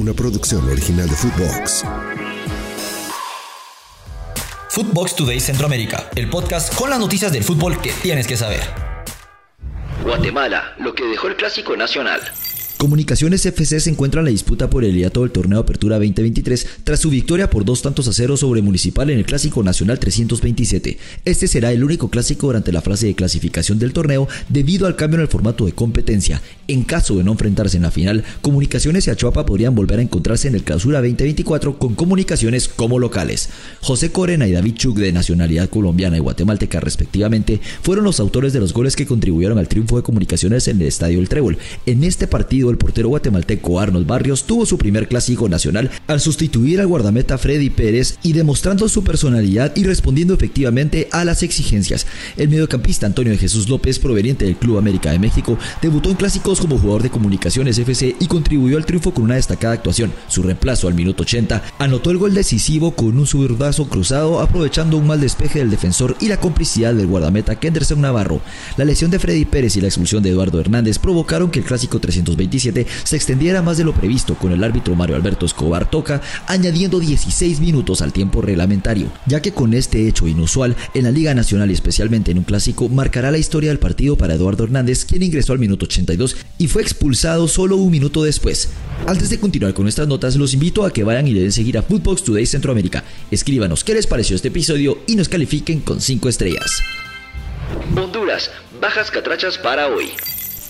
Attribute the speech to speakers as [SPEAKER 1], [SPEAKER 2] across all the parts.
[SPEAKER 1] una producción original de Footbox.
[SPEAKER 2] Footbox Today Centroamérica, el podcast con las noticias del fútbol que tienes que saber.
[SPEAKER 3] Guatemala, lo que dejó el clásico nacional.
[SPEAKER 2] Comunicaciones FC se encuentra en la disputa por el liderato del torneo Apertura 2023 tras su victoria por dos tantos a cero sobre Municipal en el Clásico Nacional 327. Este será el único clásico durante la fase de clasificación del torneo debido al cambio en el formato de competencia. En caso de no enfrentarse en la final, Comunicaciones y Achuapa podrían volver a encontrarse en el Clausura 2024 con Comunicaciones como locales. José Corena y David Chuk de nacionalidad colombiana y guatemalteca respectivamente fueron los autores de los goles que contribuyeron al triunfo de Comunicaciones en el Estadio El Trébol. En este partido el portero guatemalteco Arnold Barrios tuvo su primer clásico nacional al sustituir al guardameta Freddy Pérez y demostrando su personalidad y respondiendo efectivamente a las exigencias. El mediocampista Antonio de Jesús López, proveniente del Club América de México, debutó en clásicos como jugador de comunicaciones FC y contribuyó al triunfo con una destacada actuación. Su reemplazo al minuto 80 anotó el gol decisivo con un zurdazo cruzado aprovechando un mal despeje del defensor y la complicidad del guardameta Kenderson Navarro. La lesión de Freddy Pérez y la expulsión de Eduardo Hernández provocaron que el clásico 327 se extendiera más de lo previsto con el árbitro Mario Alberto Escobar Toca añadiendo 16 minutos al tiempo reglamentario, ya que con este hecho inusual en la Liga Nacional y especialmente en un clásico marcará la historia del partido para Eduardo Hernández, quien ingresó al minuto 82 y fue expulsado solo un minuto después. Antes de continuar con nuestras notas, los invito a que vayan y le den seguir a Footbox Today Centroamérica. Escríbanos qué les pareció este episodio y nos califiquen con 5 estrellas.
[SPEAKER 3] Honduras, bajas catrachas para hoy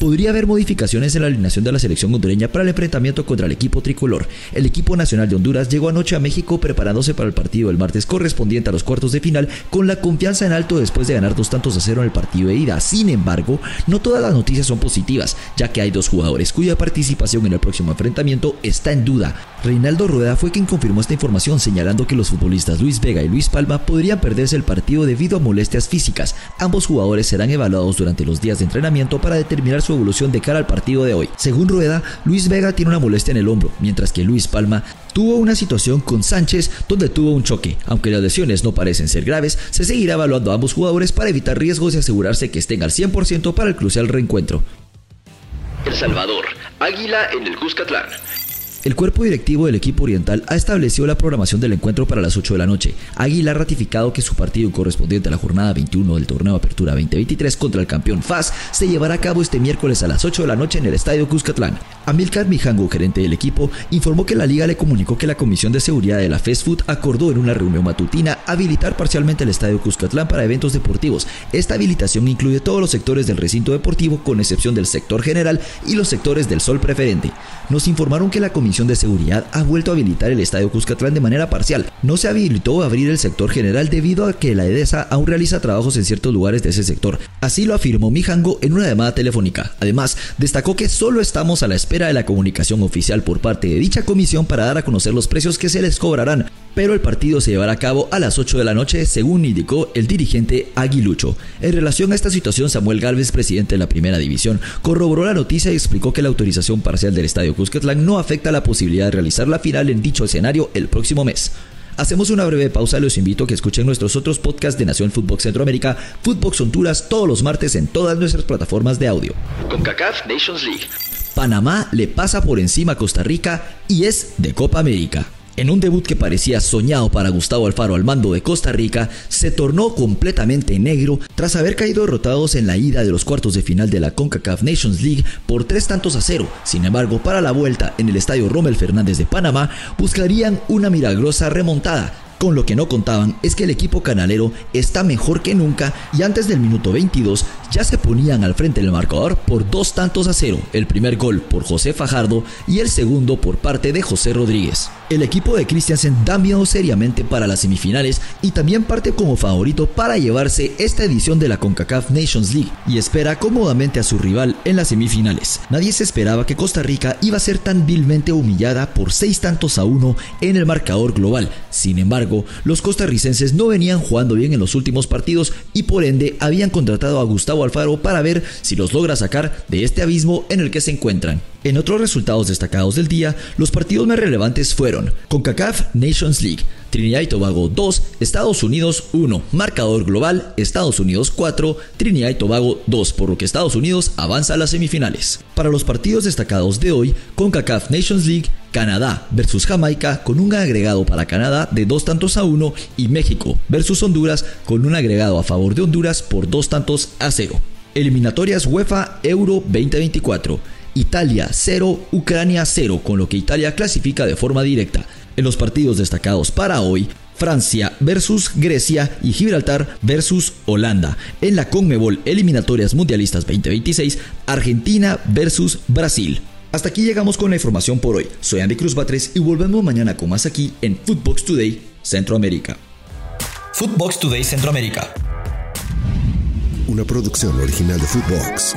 [SPEAKER 2] podría haber modificaciones en la alineación de la selección hondureña para el enfrentamiento contra el equipo tricolor. El equipo nacional de Honduras llegó anoche a México preparándose para el partido del martes correspondiente a los cuartos de final con la confianza en alto después de ganar dos tantos a cero en el partido de ida. Sin embargo, no todas las noticias son positivas, ya que hay dos jugadores cuya participación en el próximo enfrentamiento está en duda. Reinaldo Rueda fue quien confirmó esta información señalando que los futbolistas Luis Vega y Luis Palma podrían perderse el partido debido a molestias físicas. Ambos jugadores serán evaluados durante los días de entrenamiento para determinar su evolución de cara al partido de hoy. Según Rueda, Luis Vega tiene una molestia en el hombro, mientras que Luis Palma tuvo una situación con Sánchez donde tuvo un choque. Aunque las lesiones no parecen ser graves, se seguirá evaluando a ambos jugadores para evitar riesgos y asegurarse que estén al 100% para el crucial reencuentro.
[SPEAKER 3] El Salvador, Águila en el Cuscatlán.
[SPEAKER 2] El cuerpo directivo del equipo oriental ha establecido la programación del encuentro para las 8 de la noche. Águila ha ratificado que su partido correspondiente a la jornada 21 del torneo Apertura 2023 contra el campeón FAS se llevará a cabo este miércoles a las 8 de la noche en el Estadio Cuscatlán. Amilcar Mijango, gerente del equipo, informó que la liga le comunicó que la Comisión de Seguridad de la Food acordó en una reunión matutina habilitar parcialmente el Estadio Cuscatlán para eventos deportivos. Esta habilitación incluye todos los sectores del recinto deportivo con excepción del sector general y los sectores del sol preferente. Nos informaron que la Comisión de Seguridad ha vuelto a habilitar el Estadio Cuscatlán de manera parcial. No se habilitó a abrir el sector general debido a que la EDESA aún realiza trabajos en ciertos lugares de ese sector. Así lo afirmó Mijango en una llamada telefónica. Además, destacó que solo estamos a la espera de la comunicación oficial por parte de dicha comisión para dar a conocer los precios que se les cobrarán pero el partido se llevará a cabo a las 8 de la noche, según indicó el dirigente Aguilucho. En relación a esta situación, Samuel Galvez, presidente de la Primera División, corroboró la noticia y explicó que la autorización parcial del Estadio Cuscatlán no afecta la posibilidad de realizar la final en dicho escenario el próximo mes. Hacemos una breve pausa y los invito a que escuchen nuestros otros podcasts de Nación Fútbol Centroamérica, Footbox Honduras, todos los martes en todas nuestras plataformas de audio.
[SPEAKER 3] Con CACAF Nations League.
[SPEAKER 2] Panamá le pasa por encima a Costa Rica y es de Copa América. En un debut que parecía soñado para Gustavo Alfaro al mando de Costa Rica, se tornó completamente negro tras haber caído derrotados en la ida de los cuartos de final de la CONCACAF Nations League por tres tantos a cero. Sin embargo, para la vuelta en el estadio Rommel Fernández de Panamá, buscarían una milagrosa remontada con lo que no contaban es que el equipo canalero está mejor que nunca y antes del minuto 22 ya se ponían al frente del marcador por dos tantos a cero, el primer gol por José Fajardo y el segundo por parte de José Rodríguez. El equipo de Christiansen da miedo seriamente para las semifinales y también parte como favorito para llevarse esta edición de la CONCACAF Nations League y espera cómodamente a su rival en las semifinales. Nadie se esperaba que Costa Rica iba a ser tan vilmente humillada por seis tantos a uno en el marcador global. Sin embargo, los costarricenses no venían jugando bien en los últimos partidos y por ende habían contratado a Alfaro para ver si los logra sacar de este abismo en el que se encuentran. En otros resultados destacados del día, los partidos más relevantes fueron CONCACAF Nations League, Trinidad y Tobago 2, Estados Unidos 1, marcador global Estados Unidos 4, Trinidad y Tobago 2, por lo que Estados Unidos avanza a las semifinales. Para los partidos destacados de hoy, CONCACAF Nations League, Canadá versus Jamaica con un agregado para Canadá de dos tantos a uno y México versus Honduras con un agregado a favor de Honduras por dos tantos a cero. Eliminatorias UEFA Euro 2024. Italia 0, Ucrania 0, con lo que Italia clasifica de forma directa. En los partidos destacados para hoy, Francia versus Grecia y Gibraltar versus Holanda. En la Conmebol Eliminatorias Mundialistas 2026, Argentina versus Brasil. Hasta aquí llegamos con la información por hoy. Soy Andy Cruz Batres y volvemos mañana con más aquí en Footbox Today Centroamérica.
[SPEAKER 4] Footbox Today Centroamérica.
[SPEAKER 1] Una producción original de Footbox.